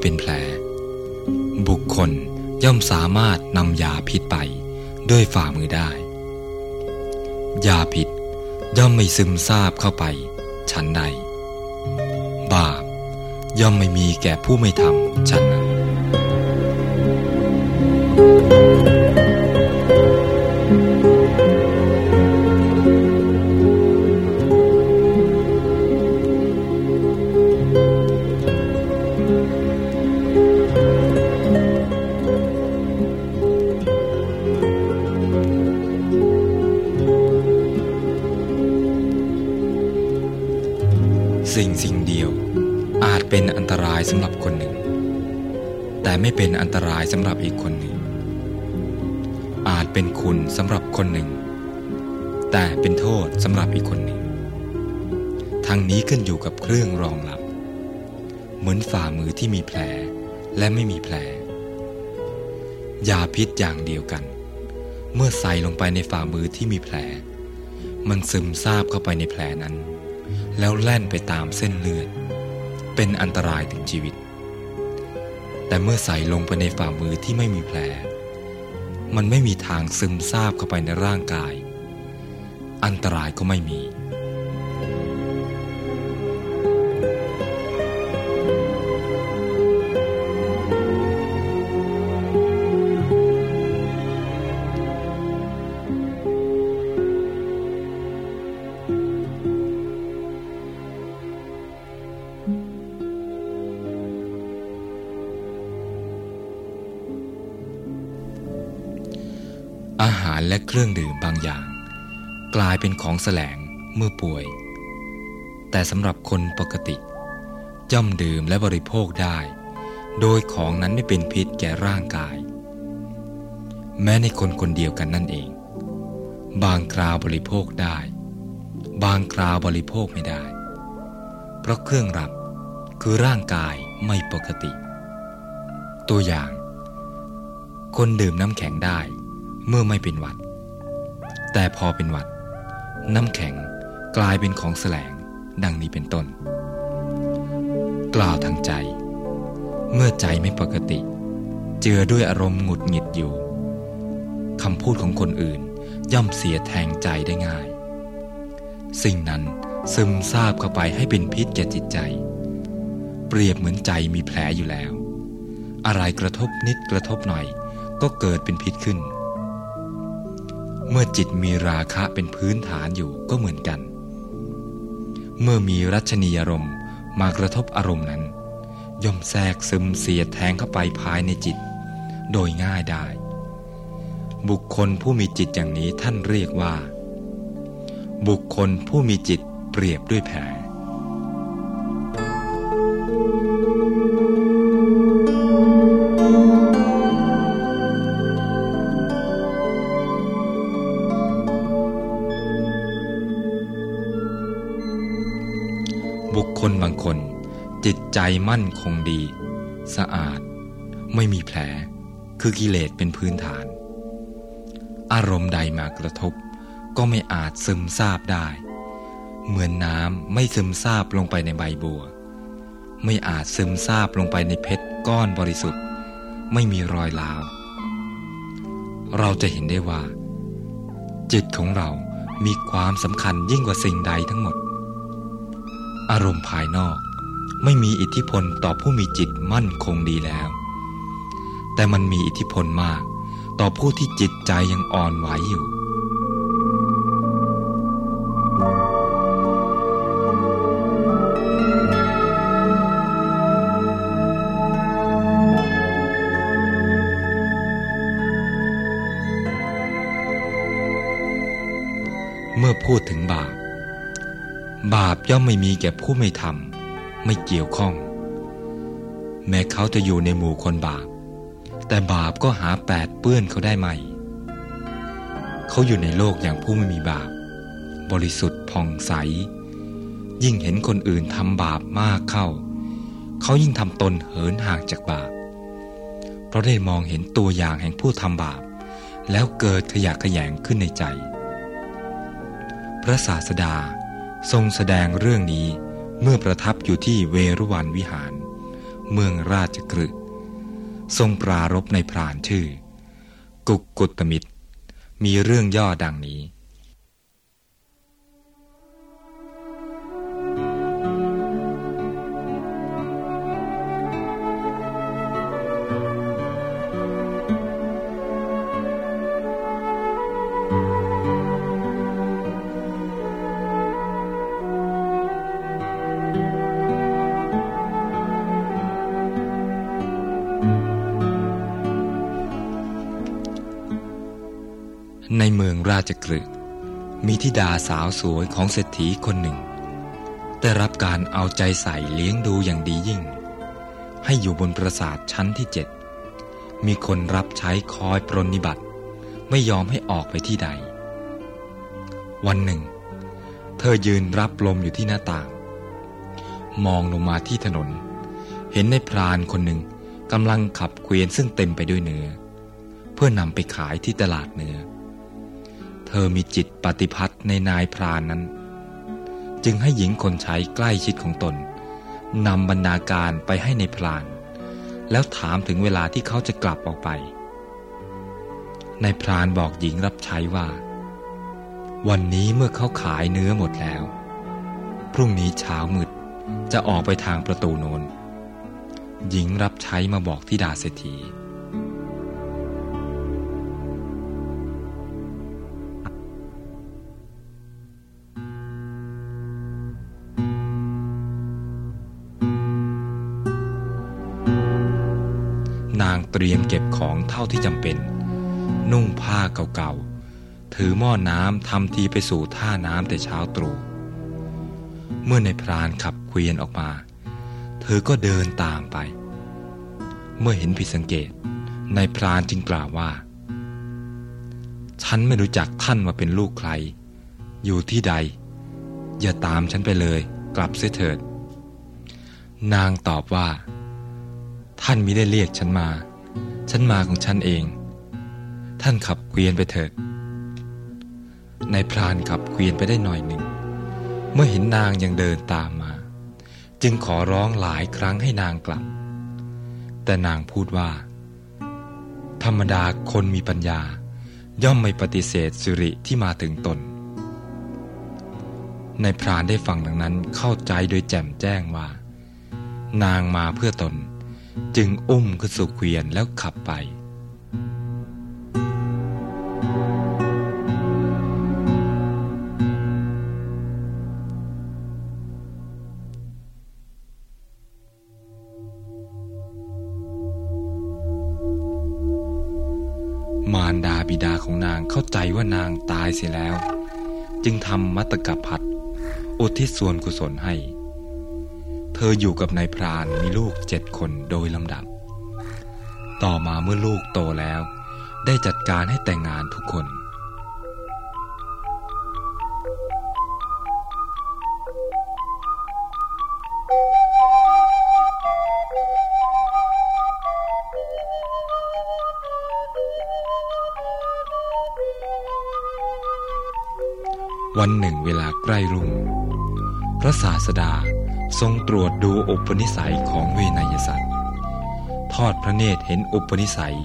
เป็นแผล บุคคลย่อมสามารถนำยาพิษไปด้วยฝ่ามือได้ ยาพิษย่อมไม่ซึมซาบเข้าไป ชั้นใด บาปย่อมไม่มีแก่ผู้ไม่ทำชั้นนั้นสิ่ายสำหรับคนหนึ่ง แต่ไม่เป็นอันตรายสำหรับอีกคนหนึ่ง อาจเป็นคุณสำหรับคนหนึ่ง แต่เป็นโทษสำหรับอีกคนหนึ่ง ทั้งนี้ขึ้นอยู่กับเครื่องรองรับ เหมือนฝ่ามือที่มีแผลและไม่มีแผลยาพิษอย่างเดียวกัน เมื่อใส่ลงไปในฝ่ามือที่มีแผล มันซึมซาบเข้าไปในแผลนั้น แล้วแล่นไปตามเส้นเลือด เป็นอันตรายถึงชีวิต แต่เมื่อใส่ลงไปในฝ่ามือที่ไม่มีแผล มันไม่มีทางซึมซาบเข้าไปในร่างกาย อันตรายก็ไม่มี อาหารและเครื่องดื่มบางอย่าง กลายเป็นของแสลงเมื่อป่วย แต่สำหรับคนปกติย่อมดื่มและบริโภคได้ โดยของนั้นไม่เป็นพิษแก่ร่างกาย แม้ในคนคนเดียวกันนั่นเอง บางคราวบริโภคได้ บางคราวบริโภคไม่ได้ เพราะเครื่องรับคือร่างกายไม่ปกติ ตัวอย่าง คนดื่มน้ำแข็งได้ เมื่อไม่เป็นหวัด แต่พอเป็นหวัด น้ำแข็งกลายเป็นของแสลง ดังนี้เป็นต้น กล่าวทางใจ เมื่อใจไม่ปกติ เจือด้วยอารมณ์หงุดหงิดอยู่คำพูดของคนอื่นย่อมเสียแทงใจได้ง่าย สิ่งนั้นซึมซาบเข้าไปให้เป็นพิษแก่จิตใจ เปรียบเหมือนใจมีแผลอยู่แล้ว อะไรกระทบนิดกระทบหน่อย ก็เกิดเป็นพิษขึ้น เมื่อจิตมีราคะเป็นพื้นฐานอยู่ก็เหมือนกัน เมื่อมีรัชนีอารมณ์มากระทบอารมณ์นั้น ย่อมแทรกซึมเสียดแทงเข้าไปภายในจิต โดยง่ายได้ บุคคลผู้มีจิตอย่างนี้ท่านเรียกว่า บุคคลผู้มีจิตเปรียบด้วยแผล ใจมั่นคงดี สะอาด ไม่มีแผล คือกิเลสเป็นพื้นฐาน อารมณ์ใดมากระทบ ก็ไม่อาจซึมซาบได้ เหมือนน้ำไม่ซึมซาบลงไปในใบบัว ไม่อาจซึมซาบลงไปในเพชรก้อนบริสุทธิ์ ไม่มีรอยลาว เราจะเห็นได้ว่า จิตของเรามีความสำคัญยิ่งกว่าสิ่งใดทั้งหมด อารมณ์ภายนอก ไม่มีอิทธิพลต่อผู้มีจิตมั่นคงดีแล้ว แต่มันมีอิทธิพลมาก ต่อผู้ที่จิตใจยังอ่อนไหวอยู่ เมื่อพูดถึงบาป บาปย่อมไม่มีแก่ผู้ไม่ทำ ไม่เกี่ยวข้อง แม้เขาจะอยู่ในหมู่คนบาป แต่บาปก็หาแปดเปื้อนเขาได้ไหมเขาอยู่ในโลกอย่างผู้ไม่มีบาป บริสุทธิ์ผ่องใส ยิ่งเห็นคนอื่นทำบาปมากเข้า เขายิ่งทำตนเหินห่างจากบาป เพราะได้มองเห็นตัวอย่างแห่งผู้ทำบาป แล้วเกิดขยะขยงขึ้นในใจ พระศาสดาทรงแสดงเรื่องนี้ เมื่อประทับอยู่ที่เวรุวันวิหาร เมืองราชกฤห์ทรงปรารบในพรานชื่อ กุกกุตมิตร มีเรื่องย่อดังนี้ เมืองราชกฤห์มีธิดาสาวสวยของเศรษฐีคนหนึ่ง ได้รับการเอาใจใส่เลี้ยงดูอย่างดียิ่ง ให้อยู่บนปราสาทชั้นที่เจ็ดมีคนรับใช้คอยปรนนิบัติ ไม่ยอมให้ออกไปที่ใด วันหนึ่ง เธอยืนรับลมอยู่ที่หน้าต่าง มองลงมาที่ถนน เห็นในพรานคนหนึ่งกำลังขับเกวียนซึ่งเต็มไปด้วยเนื้อ เพื่อนำไปขายที่ตลาดเนื้อ เธอมีจิตปฏิพัทธ์ในนายพรานนั้น จึงให้หญิงคนใช้ใกล้ชิดของตนนำบรรณาการไปให้ในพราน แล้วถามถึงเวลาที่เขาจะกลับออกไปนายพรานบอกหญิงรับใช้ว่า วันนี้เมื่อเขาขายเนื้อหมดแล้ว พรุ่งนี้เช้ามืดจะออกไปทางประตูโนนหญิงรับใช้มาบอกที่ดาเศรษฐี เตรียมเก็บของเท่าที่จำเป็น นุ่งผ้าเก่าๆ ถือหม้อน้ำทำทีไปสู่ท่าน้ำแต่เช้าตรู่เมื่อในพรานขับเกวียนออกมา เธอก็เดินตามไป เมื่อเห็นผิดสังเกตในพรานจึงกล่าวว่า ฉันไม่รู้จักท่านว่าเป็นลูกใคร อยู่ที่ใด อย่าตามฉันไปเลย กลับเสียเถิด นางตอบว่า ท่านมิได้เรียกฉันมา ฉันมาของฉันเอง ท่านขับเกวียนไปเถิดนายพรานขับเกวียนไปได้หน่อยหนึ่ง เมื่อเห็นนางยังเดินตามมา จึงขอร้องหลายครั้งให้นางกลับ แต่นางพูดว่า ธรรมดาคนมีปัญญา ย่อมไม่ปฏิเสธสิริที่มาถึงตนนายพรานได้ฟังดังนั้นเข้าใจโดยแจ่มแจ้งว่า นางมาเพื่อตน จึงอุ้มขึ้นสู่เกวียนแล้วขับไป มารดาบิดาของนางเข้าใจว่านางตายเสียแล้ว จึงทำมัตตกพัดอุทิศส่วนกุศลให้ ธออยู่กับนายพรานมีลูกเจ็ดคนโดยลำดับ ต่อมาเมื่อลูกโตแล้ว ได้จัดการให้แต่งงานทุกคน วันหนึ่งเวลาใกล้รุ่ง พระศาสดา ทรงตรวจดูอุปนิสัยของเวนยสัตว์ทอดพระเนตรเห็นอุปนิสัย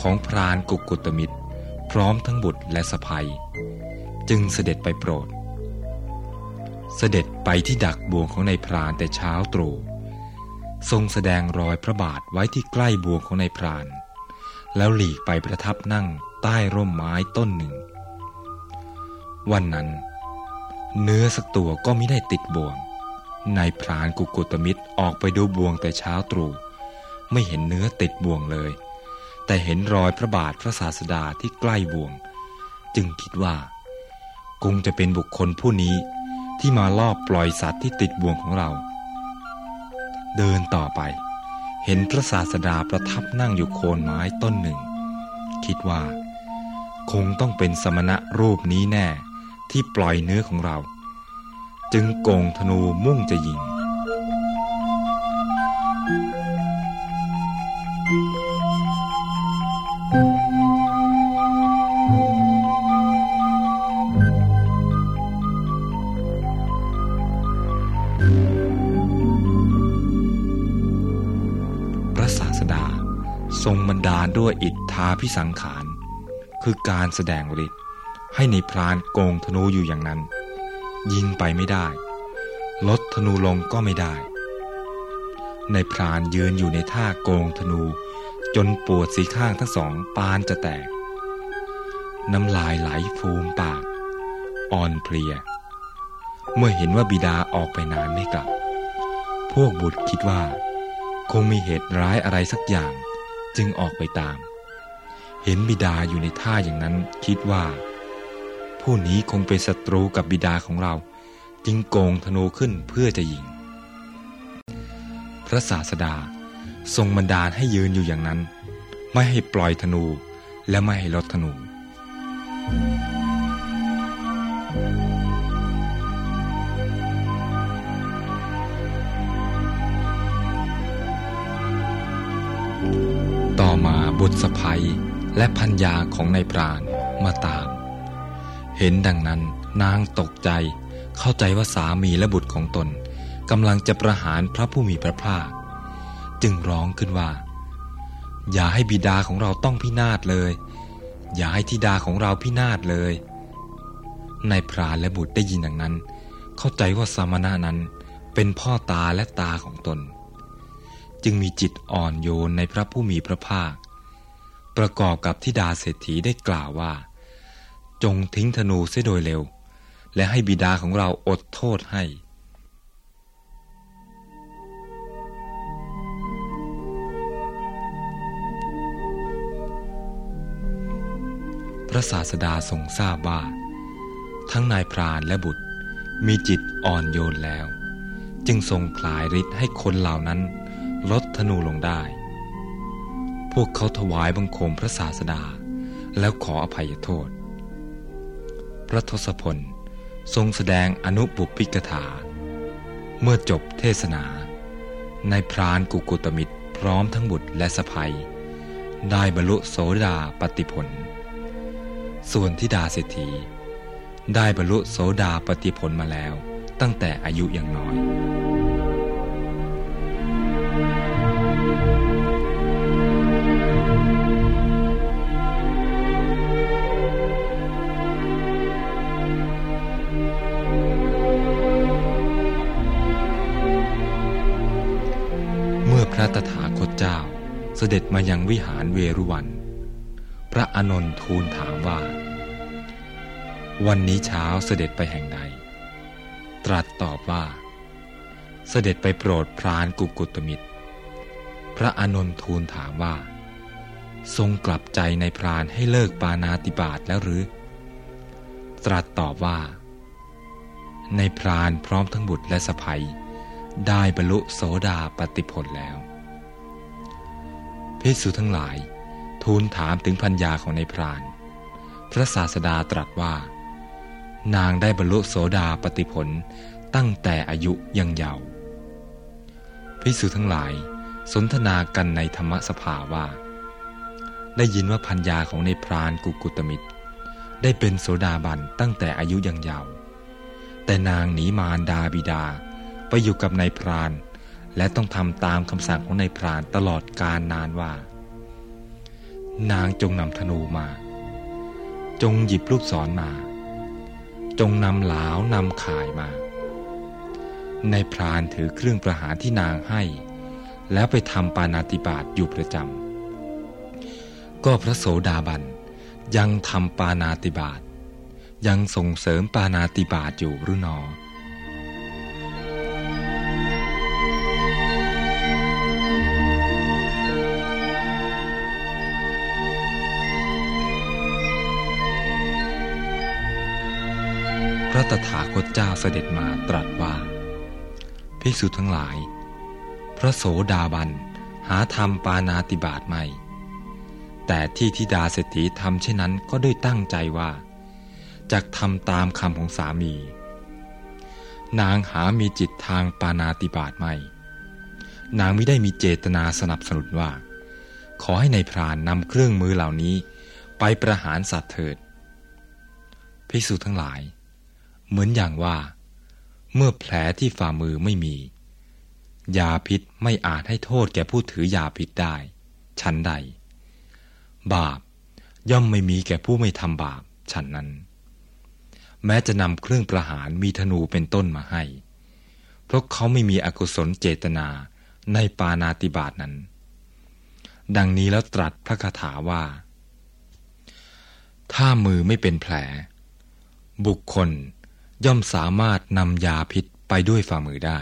ของพรานกุกุตมิตร พร้อมทั้งบุตรและสะพายจึงเสด็จไปโปรด เสด็จไปที่ดักบวงของนายพรานแต่เช้าตรู่ทรงแสดงรอยพระบาทไว้ที่ใกล้บวงของนายพราน แล้วหลีกไปประทับนั่งใต้ร่มไม้ต้นหนึ่ง วันนั้น เนื้อสักตัวก็ไม่ได้ติดบ่วง นายพรานกุกุตมิตรออกไปดูบ่วงแต่เช้าตรู่ไม่เห็นเนื้อติดบ่วงเลย แต่เห็นรอยพระบาทพระศาสดาที่ใกล้บ่วง จึงคิดว่า คงจะเป็นบุคคลผู้นี้ที่มาลอบปล่อยสัตว์ที่ติดบ่วงของเรา เดินต่อไป เห็นพระศาสดาประทับนั่งอยู่โคนไม้ต้นหนึ่ง คิดว่า คงต้องเป็นสมณะรูปนี้แน่ที่ปล่อยเนื้อของเรา จึงโกงธนูมุ่งจะยิง พระศาสดาทรงบันดาลด้วยอิทธาพิสังขาร คือการแสดงฤทธิ์ให้ในพรานโกงธนูอยู่อย่างนั้น ยิงไปไม่ได้ ลดธนูลงก็ไม่ได้ ในพรานยืนอยู่ในท่าโกงธนู จนปวดสีข้างทั้งสองปานจะแตก น้ำลายไหลฟูมปาก อ่อนเพลีย เมื่อเห็นว่าบิดาออกไปนานไม่กลับ พวกบุตรคิดว่า คงมีเหตุร้ายอะไรสักอย่าง จึงออกไปตาม เห็นบิดาอยู่ในท่าอย่างนั้นคิดว่า ผู้นี้คงเป็นศัตรูกับบิดาของเรา จึงโกงธนูขึ้นเพื่อจะยิง พระศาสดาทรงบันดาลให้ยืนอยู่อย่างนั้น ไม่ให้ปล่อยธนูและไม่ให้ลดธนู ต่อมาบุตรสะใภ้และพัญญาของนายพรานมาตาม เห็นดังนั้นนางตกใจ เข้าใจว่าสามีและบุตรของตนกำลังจะประหารพระผู้มีพระภาค จึงร้องขึ้นว่า อย่าให้บิดาของเราต้องพินาศเลย อย่าให้ธิดาของเราพินาศเลยนายพรานและบุตรได้ยินดังนั้น เข้าใจว่าสมณะนั้นเป็นพ่อตาและตาของตน จึงมีจิตอ่อนโยนในพระผู้มีพระภาค ประกอบกับทิดาเศรษฐีได้กล่าวว่า จงทิ้งธนูเสียโดยเร็ว และให้บิดาของเราอดโทษให้ พระศาสดาทรงทราบว่า ทั้งนายพรานและบุตรมีจิตอ่อนโยนแล้ว จึงทรงคลายฤทธิ์ให้คนเหล่านั้นลดธนูลงได้ พวกเขาถวายบังคมพระศาสดา แล้วขออภัยโทษ ระทศพล ทรงแสดงอนุปุพิกถา เมื่อจบเทศนา ในพรานกุกุตมิตรพร้อมทั้งบุตรและสะภัย ได้บรรลุโสดาปฏิผล ส่วนทิดาเศรษฐี ได้บรรลุโสดาปฏิผลมาแล้วตั้งแต่อายุยังน้อย ระตถาคตเจ้าเสด็จมายังวิหารเวรุวัน พระอนนทูลถามว่า วันนี้เช้าเสด็จไปแห่งใด ตรัสตอบว่า เสด็จไปโปรดพรานกุกุตมิตร พระอนนทูลถามว่า ทรงกลับใจในพรานให้เลิกปานาติบาตแล้วหรือ ตรัสตอบว่า ในพรานพร้อมทั้งบุตรและสะใภ้ได้บรรลุโสดาปติผลแล้ว ภิกษุทั้งหลาย ทูลถามถึงพัญญาของในพราน พระศาสดาตรัสว่า นางได้บรรลุโสดาปติผลตั้งแต่อายุยังเยาว์ภิกษุทั้งหลาย สนทนากันในธรรมสภาว่า ได้ยินว่าพัญญาของในพรานกุกุตมิตร ได้เป็นโสดาบันตั้งแต่อายุยังเยาว์แต่นางหนีมารดาบิดาไปอยู่กับนายพราน และต้องทำตามคำสั่งของนายพรานตลอดกาลนานว่า นางจงนำธนูมา จงหยิบลูกศรมา จงนำหลาวนำข่ายมาในพรานถือเครื่องประหารที่นางให้ แล้วไปทำปานาติบาตอยู่ประจำก็พระโสดาบันยังทำปานาติบาตยังส่งเสริมปานาติบาตอยู่หรือหนอ พระตถาคตเจ้าเสด็จมาตรัสว่า ภิกษุทั้งหลาย พระโสดาบันหาทำปานาติบาตไม่ แต่ที่ทิดาเศรษฐีทำเช่นนั้นก็ด้วยตั้งใจว่าจะทำตามคำของสามี นางหามีจิตทางปานาติบาตไม่ นางไม่ได้มีเจตนาสนับสนุนว่า ขอให้ในพรานนำเครื่องมือเหล่านี้ไปประหารสัตว์เถิดภิกษุทั้งหลาย เหมือนอย่างว่า เมื่อแผลที่ฝ่ามือไม่มี ยาพิษไม่อาจให้โทษแก่ผู้ถือยาพิษได้ฉันใด บาปย่อมไม่มีแก่ผู้ไม่ทำบาปฉันนั้น แม้จะนำเครื่องประหารมีธนูเป็นต้นมาให้ เพราะเขาไม่มีอกุศลเจตนาในปานาติบาตนั้น ดังนี้แล้วตรัสพระคาถาว่า ถ้ามือไม่เป็นแผล บุคคล ย่อมสามารถนำยาพิษไปด้วยฝ่ามือได้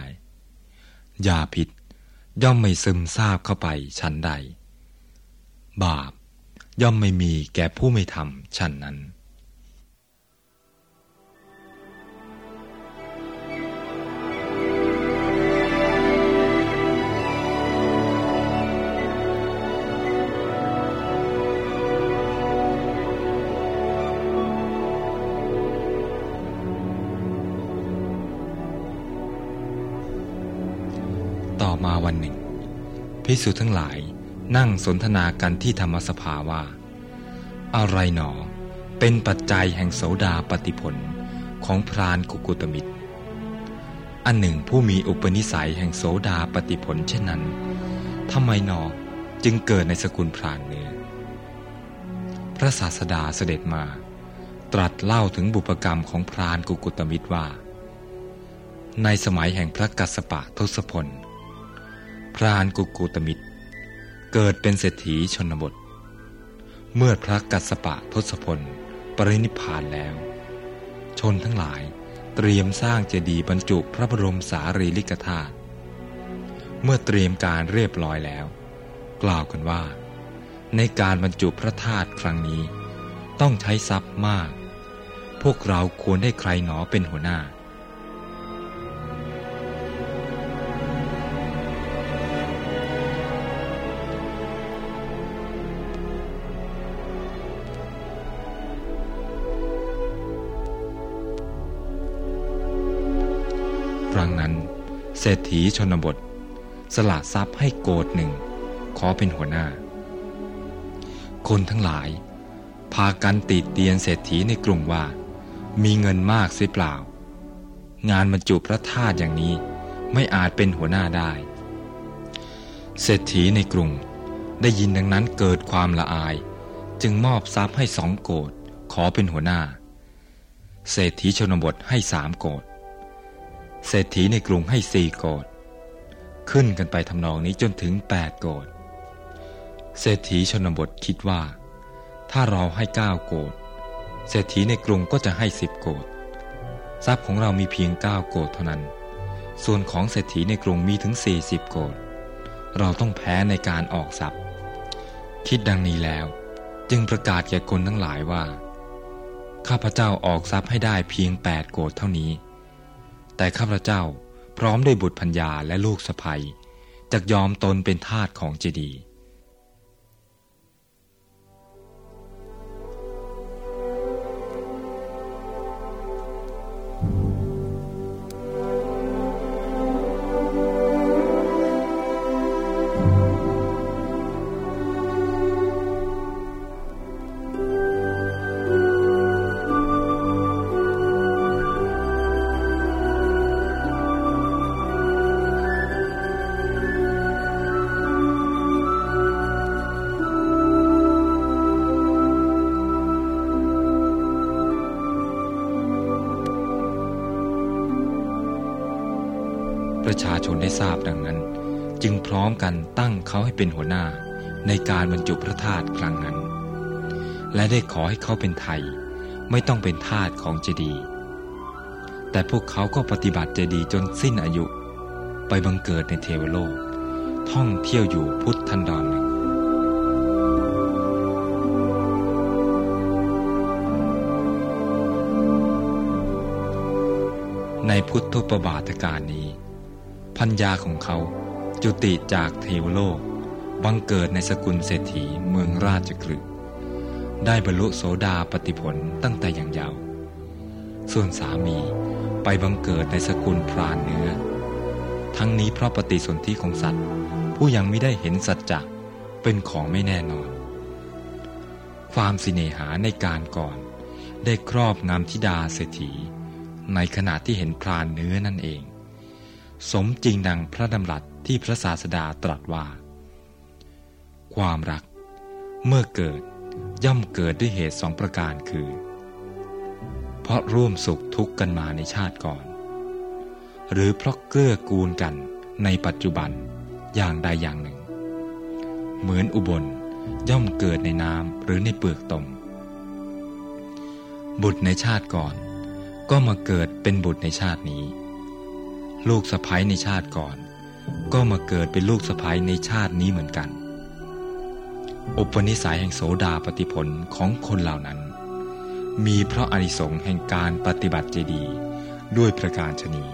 ยาพิษย่อมไม่ซึมซาบเข้าไปชั้นใด บาปย่อมไม่มีแก่ผู้ไม่ทำชั้นนั้น มาวันหนึ่งพิสุทั้งหลายนั่งสนทนากันที่ธรรมสภาว่า อะไรหนอ เป็นปัจจัยแห่งโสดาปฏิผลของพรานกุกุตมิตร อันหนึ่งผู้มีอุปนิสัยแห่งโสดาปฏิผลเช่นนั้นทำไมหนอจึงเกิดในสกุลพรานเนื้อพระศาสดาเสด็จมา ตรัสเล่าถึงบุพกรรมของพรานกุกุตมิตรว่า ในสมัยแห่งพระกัสสปะทศพล พรานกุกุตมิตร เกิดเป็นเศรษฐีชนบท เมื่อพระกัสสปะทศพล ปรินิพานแล้ว ชนทั้งหลายเตรียมสร้างเจดีย์บรรจุพระบรมสารีริกธาตุเมื่อเตรียมการเรียบร้อยแล้ว กล่าวกันว่า ในการบรรจุพระธาตุครั้งนี้ ต้องใช้ทรัพย์มาก พวกเราควรได้ใครหนอเป็นหัวหน้า เศรษฐีชนบท สละทรัพย์ให้โกดหนึ่ง ขอเป็นหัวหน้า คนทั้งหลาย พากันติดเตียนเศรษฐีในกรุงว่า มีเงินมากเสียเปล่า งานบรรจุพระธาตุอย่างนี้ไม่อาจเป็นหัวหน้าได้ เศรษฐีในกรุงได้ยินดังนั้นเกิดความละอาย จึงมอบทรัพย์ให้สองโกดขอเป็นหัวหน้า เศรษฐีชนบทให้สามโกด เศรษฐีในกรุงให้สี่โกดขึ้นกันไปทำนองนี้จนถึงแปดโกดเศรษฐีชนบทคิดว่า ถ้าเราให้เก้าโกดเศรษฐีในกรุงก็จะให้สิบโกดทรัพย์ของเรามีเพียงเก้าโกดเท่านั้น ส่วนของเศรษฐีในกรุงมีถึงสี่สิบโกดเราต้องแพ้ในการออกทรัพย์ คิดดังนี้แล้วจึงประกาศแก่คนทั้งหลายว่า ข้าพเจ้าออกทรัพย์ให้ได้เพียงแปดโกดเท่านี้ แต่ข้าพเจ้าพร้อมด้วยบุตรพัญญาและลูกสะใภ้จะยอมตนเป็นทาสของเจดีย์ ประชาชนได้ทราบดังนั้น จึงพร้อมกันตั้งเขาให้เป็นหัวหน้าในการบรรจุพระธาตุครั้งนั้น และได้ขอให้เขาเป็นไทย ไม่ต้องเป็นทาสของเจดีย์แต่พวกเขาก็ปฏิบัติเจดีย์จนสิ้นอายุ ไปบังเกิดในเทวโลก ท่องเที่ยวอยู่พุทธันดรหนึ่งในพุทธุปบาทการนี้ พัญญาของเขาจุติจากเทวโลก บังเกิดในสกุลเศรษฐีเมืองราชกฤห์ได้บรรลุโสดาปติผลตั้งแต่อย่างยาว ส่วนสามีไปบังเกิดในสกุลพรานเนื้อ ทั้งนี้เพราะปฏิสนธิของสัตว์ ผู้ยังไม่ได้เห็นสัจจะเป็นของไม่แน่นอน ความสิเนหาในการก่อน ได้ครอบงำธิดาเศรษฐี ในขณะที่เห็นพรานเนื้อนั่นเอง สมจริงดังพระดำรัสที่พระศาสดาตรัสว่า ความรักเมื่อเกิดย่อมเกิดด้วยเหตุสองประการคือ เพราะร่วมสุขทุกข์กันมาในชาติก่อน หรือเพราะเกื้อกูลกันในปัจจุบันอย่างใดอย่างหนึ่ง เหมือนอุบลย่อมเกิดในน้ำหรือในเปลือกตม บุตรในชาติก่อน ก็มาเกิดเป็นบุตรในชาตินี้ ลูกสะพ้ยในชาติก่อน ก็มาเกิดเป็นลูกสะพ้ยในชาตินี้เหมือนกัน อุปนิสัยแห่งโสดาปฏิผลของคนเหล่านั้น มีเพราะอนิสงส์แห่งการปฏิบัติเจดี ด้วยประการชนี